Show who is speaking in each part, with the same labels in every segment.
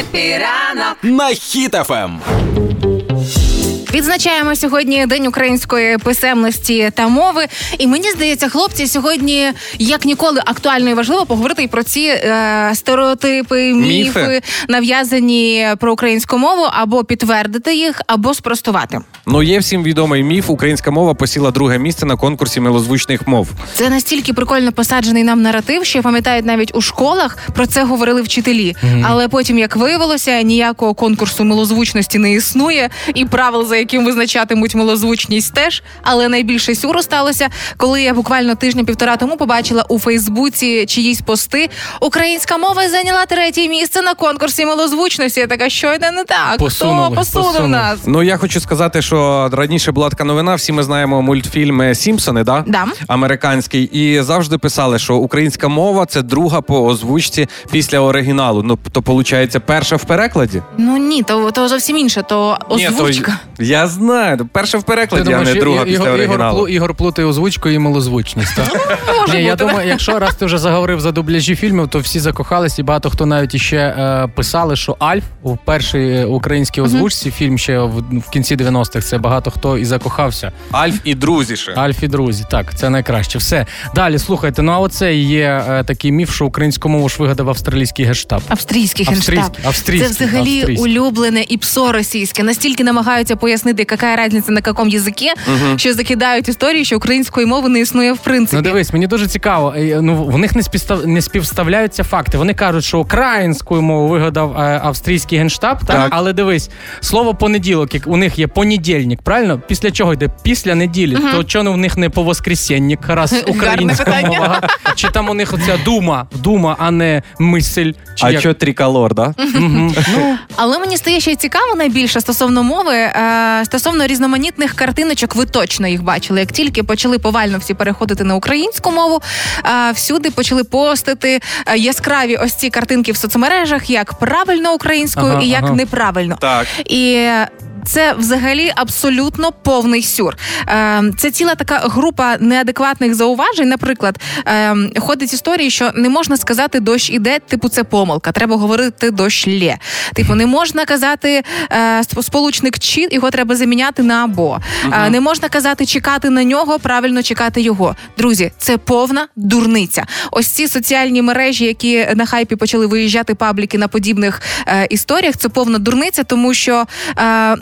Speaker 1: Happy ранок
Speaker 2: на Хіт FM.
Speaker 3: Відзначаємо сьогодні День української писемності та мови. І мені здається, хлопці сьогодні як ніколи актуально і важливо поговорити і про ці е, стереотипи, міфи,
Speaker 4: Міфи.
Speaker 3: нав'язані про українську мову, або підтвердити їх, або спростувати.
Speaker 4: Ну є всім відомий міф. Українська мова посіла друге місце на конкурсі милозвучних мов.
Speaker 3: Це настільки прикольно посаджений нам наратив, що я пам'ятаю, навіть у школах про це говорили вчителі. Але потім, як виявилося, ніякого конкурсу милозвучності не існує, і правил, за яким визначатимуть милозвучність, теж. Але найбільше сюру сталося, коли я буквально тижня-півтора тому побачила у Фейсбуці чиїсь пости. Українська мова зайняла третє місце на конкурсі милозвучності. Я така, що йде не так?
Speaker 5: Посунули,
Speaker 3: Хто посунув
Speaker 5: посунули.
Speaker 3: нас?
Speaker 4: Ну я хочу сказати, що раніше була така новина. Всі ми знаємо мультфільми Сімпсони, да?
Speaker 3: Да.
Speaker 4: американський, і завжди писали, що українська мова це друга по озвучці після оригіналу. Ну то виходить, перша в перекладі.
Speaker 3: Ну ні, то, то зовсім інше, то
Speaker 4: Ні, то
Speaker 3: озвучка.
Speaker 4: Я знаю, перша в перекладі, а не друга після
Speaker 5: Ігор,
Speaker 4: оригіналу.
Speaker 5: Ігор плутає озвучку і милозвучність. Так?
Speaker 3: Може
Speaker 5: Ні, я
Speaker 3: бути.
Speaker 5: думаю, якщо раз ти вже заговорив за дубляжі фільмів, то всі закохались, і багато хто навіть іще е, писали, що Альф у першій е, українській озвучці фільм ще в, в кінці 90-х, це багато хто і закохався.
Speaker 4: Альф і друзі ще.
Speaker 5: Альф і друзі, так, це найкраще. Все. Далі, слухайте, ну а оце є е, такий міф, що українську мову ж вигадав австралійський гештаб.
Speaker 3: Австрійський генштаб.
Speaker 5: Австрійський, австрійський,
Speaker 3: Це взагалі
Speaker 5: австрійський.
Speaker 3: улюблене і псо російське. Настільки намагаються пояснити, яка різниця на якому язикі, що закидають історії, що української мови не існує в принципі.
Speaker 5: Ну дивись, мені дуже цікаво. е, Ну в них не співстав... не співставляються факти. Вони кажуть, що українською мову вигадав е, австрійський генштаб. Так?
Speaker 4: Так.
Speaker 5: але дивись, слово понеділок, як у них є понедільник, правильно? Після чого йде? Після неділі. То чому в них не по воскресенник, раз українська мова? Чи там у них оця дума, дума, а не мисль? Чи
Speaker 4: А
Speaker 5: як?
Speaker 4: що триколор, да?
Speaker 5: Мгм. Ну,
Speaker 3: Але мені стає ще й цікаво найбільше стосовно мови, е, стосовно різноманітних картиночок, ви точно їх бачили. Як тільки почали повально всі переходити на українську мову, е, всюди почали постити е, яскраві ось ці картинки в соцмережах, як правильно українською
Speaker 5: Ага,
Speaker 3: і як
Speaker 5: ага.
Speaker 3: неправильно.
Speaker 4: Так.
Speaker 3: І це взагалі абсолютно повний сюр. Е, Це ціла така група неадекватних зауважень. Наприклад, е, ходить історії, що не можна сказати дощ іде, типу це помилка. Треба говорити дощ лє. Типу, не можна казати е, сп- сполучник чи його треба заміняти на або. Е, Не можна казати чекати на нього, правильно чекати його. Друзі, це повна дурниця. Ось ці соціальні мережі, які на хайпі почали виїжджати пабліки на подібних е, історіях, це повна дурниця, тому що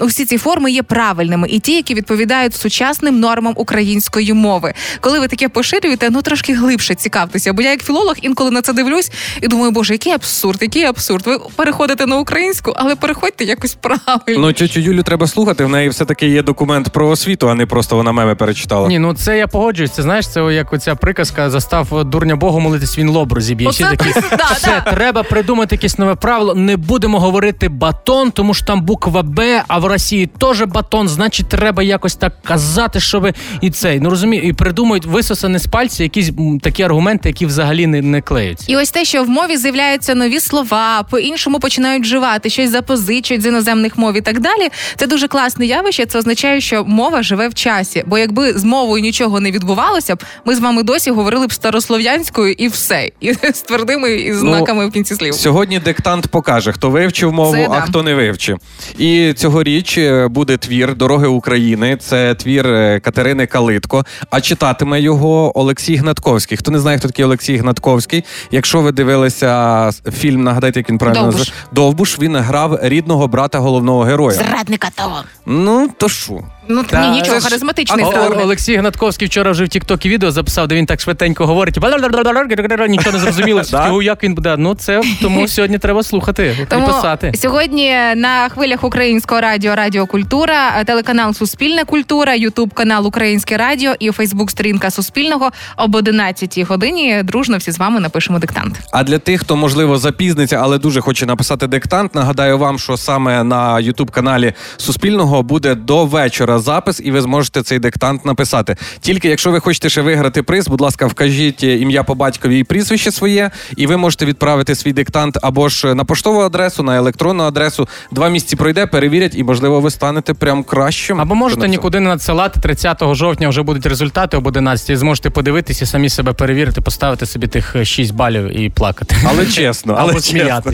Speaker 3: усі ці форми є правильними і ті, які відповідають сучасним нормам української мови. Коли ви таке поширюєте, ну трошки глибше цікавтеся. Бо я як філолог інколи на це дивлюсь і думаю, боже, який абсурд, який абсурд. Ви переходите на українську, але переходьте якось правильно.
Speaker 4: Ну, тютю Юлю треба слухати. В неї все-таки є документ про освіту, а не просто вона меми перечитала.
Speaker 5: Ні, ну це я погоджуюсь. Це знаєш, це як оця приказка застав дурня Богу молитись, він лоб розіб'є.
Speaker 3: Оце
Speaker 5: такі, все, треба придумати якесь нове правило. Не будемо говорити батон, тому що там буква Б, а в Росії теж батон, значить, треба якось так казати, щоб і цей. Ну розумію, і придумують висосані з пальця якісь такі аргументи, які взагалі не, не клеються.
Speaker 3: І ось те, що в мові з'являються нові слова, по-іншому починають вживати, щось запозичують з іноземних мов і так далі. Це дуже класне явище. Це означає, що мова живе в часі. Бо якби з мовою нічого не відбувалося б, ми з вами досі говорили б старослов'янською і все, і з твердими і знаками в кінці слів.
Speaker 4: Сьогодні диктант покаже, хто вивчив мову,
Speaker 3: Це
Speaker 4: а
Speaker 3: да.
Speaker 4: хто не вивчив. І цьогоріч е, буде твір Дороги України. Це твір е, Катерини Калитко. А читатиме його Олексій Гнатковський. Хто не знає, хто такий Олексій Гнатковський. Якщо ви дивилися фільм, нагадайте, як він правильно
Speaker 3: Довбуш.
Speaker 4: Довбуш. Він грав рідного брата головного героя.
Speaker 3: Зрадника того.
Speaker 4: Ну то що?
Speaker 3: Ну
Speaker 5: Та,
Speaker 3: ні, нічого, харизматичний
Speaker 5: О- Олексій Гнатковський вчора вже в Тіктокі відео записав, де він так швиденько говорить. Нічого не зрозуміло. Як він буде? Ну це тому сьогодні треба слухати і писати.
Speaker 3: сьогодні на хвилях українського радіо Радіо Культура, телеканал Суспільна культура, Ютуб канал Українське Радіо і Фейсбук сторінка Суспільного об 11 годині. Дружно всі з вами напишемо диктант.
Speaker 4: А для тих, хто можливо запізниться, але дуже хоче написати диктант, нагадаю вам, що саме на Ютуб каналі Суспільного буде до вечора запис, і ви зможете цей диктант написати. Тільки якщо ви хочете ще виграти приз, будь ласка, вкажіть ім'я по батькові і прізвище своє, і ви можете відправити свій диктант або ж на поштову адресу, на електронну адресу. Два місяці пройде, перевірять, і можливо ви станете прям кращим.
Speaker 5: Або можете нікуди не надсилати 30 жовтня. Вже будуть результати об 11 і зможете подивитися, самі себе перевірити, поставити собі тих 6 балів і плакати.
Speaker 4: Але чесно, але
Speaker 5: Або сміятись.